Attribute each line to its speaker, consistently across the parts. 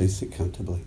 Speaker 1: Please sit comfortably.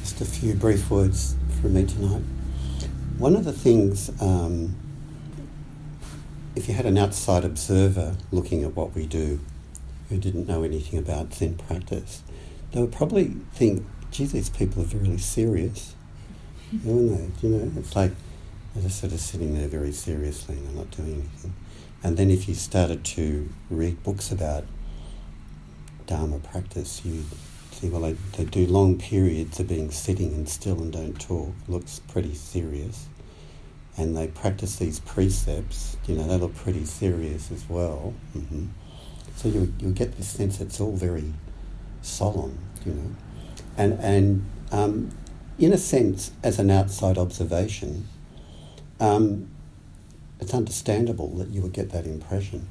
Speaker 1: Just a few brief words from me tonight. One of the things, um, if you had an outside observer looking at what we do who didn't know anything about Zen practice, they would probably think, gee, these people are really serious, aren't they? You know, it's like they're just sort of sitting there very seriously and they're not doing anything. And then if you started to read books about Dharma practice, you see, well, they, they do long periods of being sitting and still and don't talk. Looks pretty serious. And they practice these precepts, you know, they look pretty serious as well. Mm-hmm. So you, you get this sense it's all very solemn, you know. And, and um, in a sense, as an outside observation, um, it's understandable that you would get that impression.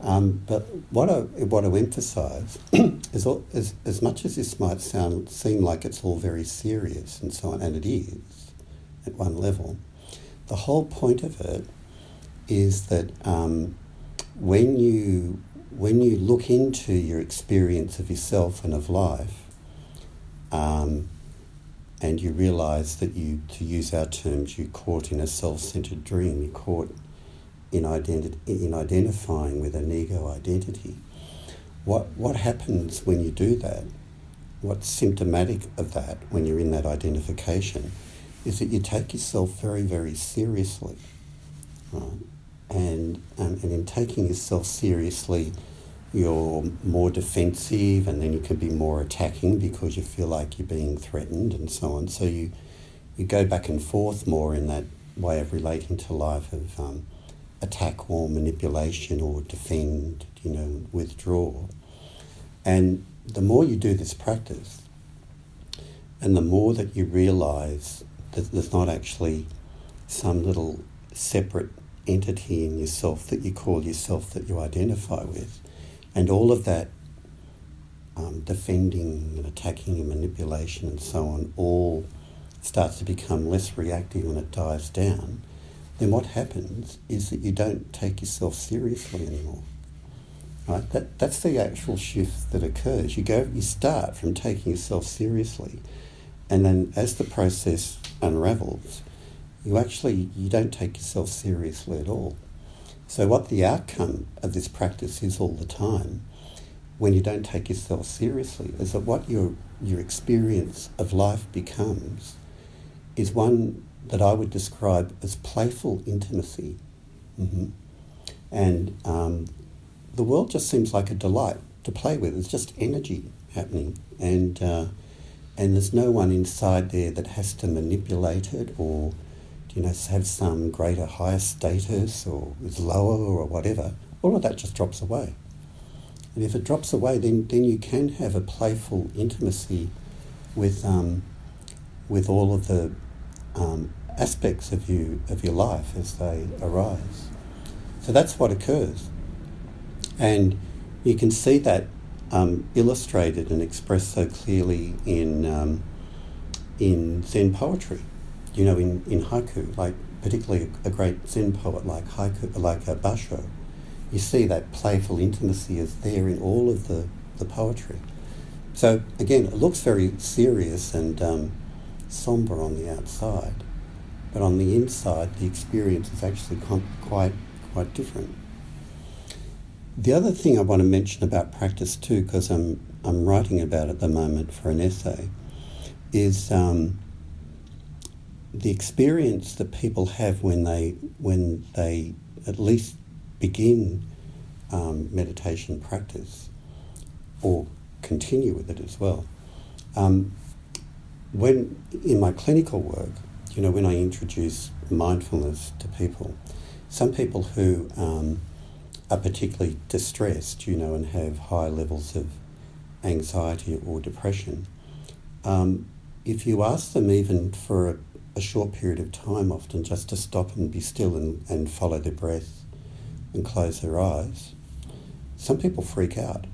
Speaker 1: Um, but what I what I emphasise is, all, is as much as this might sound seem like it's all very serious and so on, and it is at one level. The whole point of it is that um, when you when you look into your experience of yourself and of life, um, and you realise that you, to use our terms, you caught in a self-centred dream. You caught in, identi- in identifying with an ego identity. What, what happens when you do that, what's symptomatic of that when you're in that identification, is that you take yourself very, very seriously. Right? And, um, and in taking yourself seriously, you're more defensive and then you can be more attacking because you feel like you're being threatened and so on. So you, you go back and forth more in that way of relating to life of um, attack or manipulation or defend, you know, withdraw. And the more you do this practice, and the more that you realize that there's not actually some little separate entity in yourself that you call yourself that you identify with, and all of that um, defending and attacking and manipulation and so on all starts to become less reactive and it dies down then what happens is that you don't take yourself seriously anymore. Right? That, that's the actual shift that occurs. You go, you start from taking yourself seriously, and then as the process unravels, you actually you don't take yourself seriously at all. So what the outcome of this practice is all the time, when you don't take yourself seriously, is that what your your experience of life becomes is one that I would describe as playful intimacy. Mm-hmm. And um, the world just seems like a delight to play with. It's just energy happening. And, uh, and there's no one inside there that has to manipulate it or you know, have some greater, higher status or is lower or whatever. All of that just drops away. And if it drops away, then, then you can have a playful intimacy with, um, with all of the um, aspects of you of your life as they arise. So that's what occurs, and you can see that um, illustrated and expressed so clearly in um, in Zen poetry. You know, in, in haiku, like particularly a great Zen poet like haiku, like Basho, you see that playful intimacy is there in all of the, the poetry. So again, it looks very serious and um, somber on the outside, but on the inside, the experience is actually quite quite different. The other thing I want to mention about practice too, because I'm I'm writing about at the moment for an essay, is um, the experience that people have when they when they at least begin um, meditation practice or continue with it as well. Um, when in my clinical work, you know, when I introduce mindfulness to people, some people who um, are particularly distressed, you know, and have high levels of anxiety or depression, um, if you ask them even for a, a, short period of time, often just to stop and be still and, and follow their breath and close their eyes, some people freak out.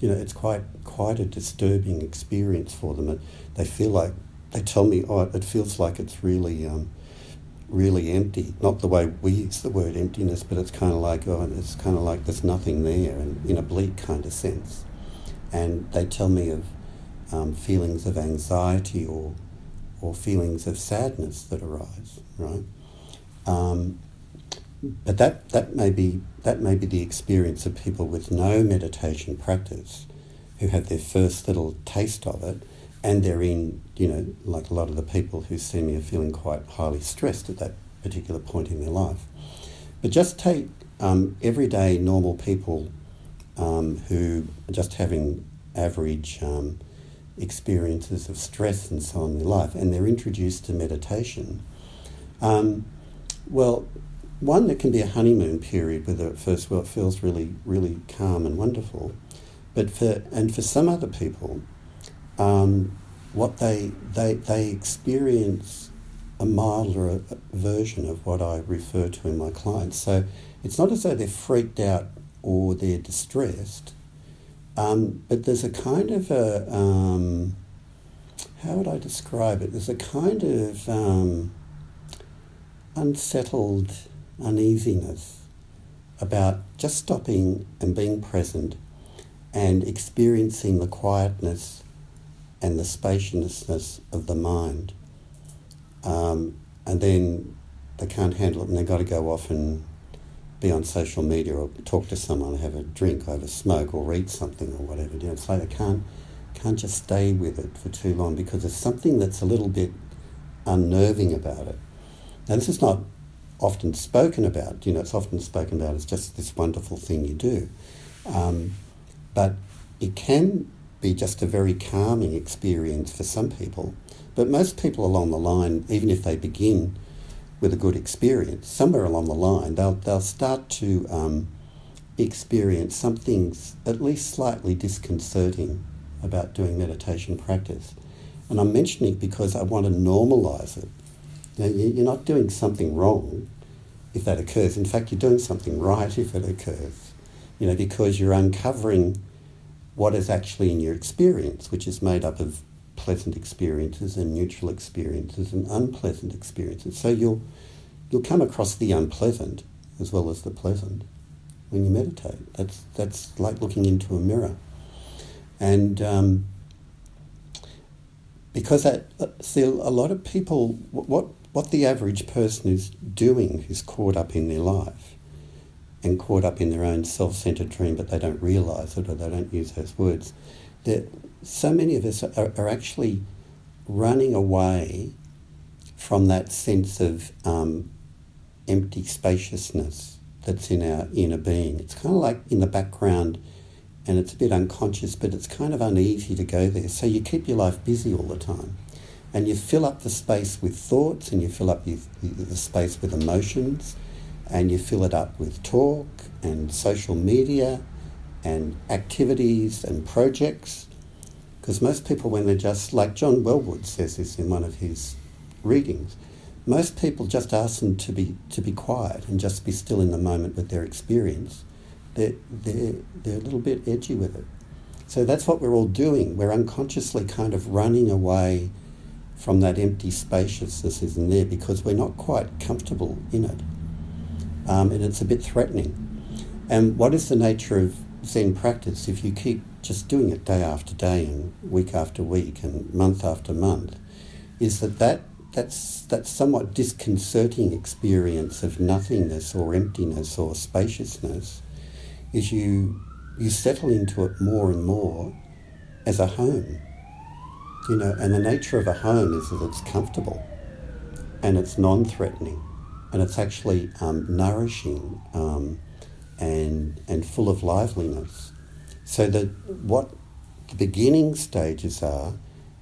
Speaker 1: You know, it's quite quite a disturbing experience for them. They feel like they tell me, oh, it feels like it's really, um, really empty. Not the way we use the word emptiness, but it's kind of like, oh, it's kind of like there's nothing there, and in a bleak kind of sense. and they tell me of um, feelings of anxiety or or feelings of sadness that arise, right? Um, but that, that may be that may be the experience of people with no meditation practice who have their first little taste of it and they're in, you know, like a lot of the people who see me are feeling quite highly stressed at that particular point in their life. But just take um, everyday normal people um, who are just having average um, experiences of stress and so on in their life, and they're introduced to meditation. Um, well, one, there can be a honeymoon period where at first it feels really, really calm and wonderful. But for, and for some other people, um, what they, they, they experience a milder version of what I refer to in my clients. So it's not as though they're freaked out or they're distressed, um, but there's a kind of a, um, how would I describe it? There's a kind of um, unsettled uneasiness about just stopping and being present and experiencing the quietness and the spaciousness of the mind. Um, and then they can't handle it and they've got to go off and be on social media or talk to someone, have a drink, have a smoke, or read something or whatever. You know, it's like they can't can't just stay with it for too long because there's something that's a little bit unnerving about it. Now, this is not often spoken about. You know, it's often spoken about as just this wonderful thing you do, um, but it can be just a very calming experience for some people. But most people along the line, even if they begin with a good experience, somewhere along the line, they'll, they'll start to um, experience something at least slightly disconcerting about doing meditation practice. And I'm mentioning it because I want to normalize it. Now, you're not doing something wrong if that occurs. In fact, you're doing something right if it occurs, you know, because you're uncovering what is actually in your experience, which is made up of pleasant experiences and neutral experiences and unpleasant experiences. So you'll you'll come across the unpleasant as well as the pleasant when you meditate. That's that's like looking into a mirror, and um, because that see a lot of people what what the average person is doing who's caught up in their life and caught up in their own self-centered dream, but they don't realize it or they don't use those words. That so many of us are, are actually running away from that sense of um, empty spaciousness that's in our inner being. It's kind of like in the background and it's a bit unconscious, but it's kind of uneasy to go there. So you keep your life busy all the time. And you fill up the space with thoughts and you fill up the, the space with emotions and you fill it up with talk and social media and activities and projects. Because most people, when they're just, like John Welwood says this in one of his readings, most people just ask them to be, to be quiet and just be still in the moment with their experience. They're, they're, they're a little bit edgy with it. So that's what we're all doing. We're unconsciously kind of running away from that empty spaciousness isn't there because we're not quite comfortable in it. Um, and it's a bit threatening. And what is the nature of Zen practice if you keep just doing it day after day and week after week and month after month? Is that, that that's that somewhat disconcerting experience of nothingness or emptiness or spaciousness is you you settle into it more and more as a home you know, and the nature of a home is that it's comfortable and it's non-threatening and it's actually um, nourishing um, and, and full of liveliness. So that what the beginning stages are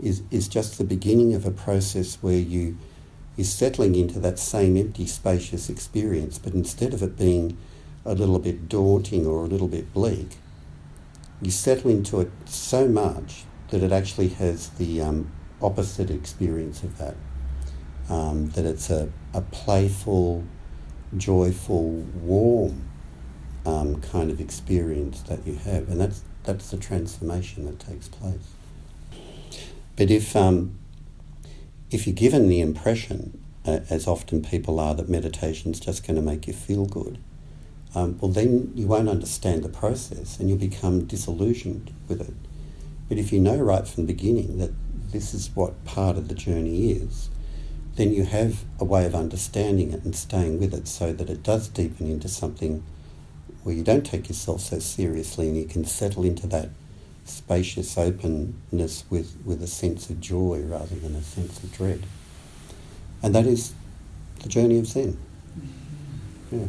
Speaker 1: is, is just the beginning of a process where you, you're settling into that same empty, spacious experience, but instead of it being a little bit daunting or a little bit bleak, you settle into it so much that it actually has the um, opposite experience of that. Um, that it's a, a playful, joyful, warm um, kind of experience that you have, and that's that's the transformation that takes place. But if um, if you're given the impression, uh, as often people are, that meditation's just going to make you feel good, um, well then you won't understand the process, and you'll become disillusioned with it But if you know right from the beginning that this is what part of the journey is, then you have a way of understanding it and staying with it so that it does deepen into something where you don't take yourself so seriously and you can settle into that spacious openness with, with a sense of joy rather than a sense of dread. And that is the journey of Zen. Yeah.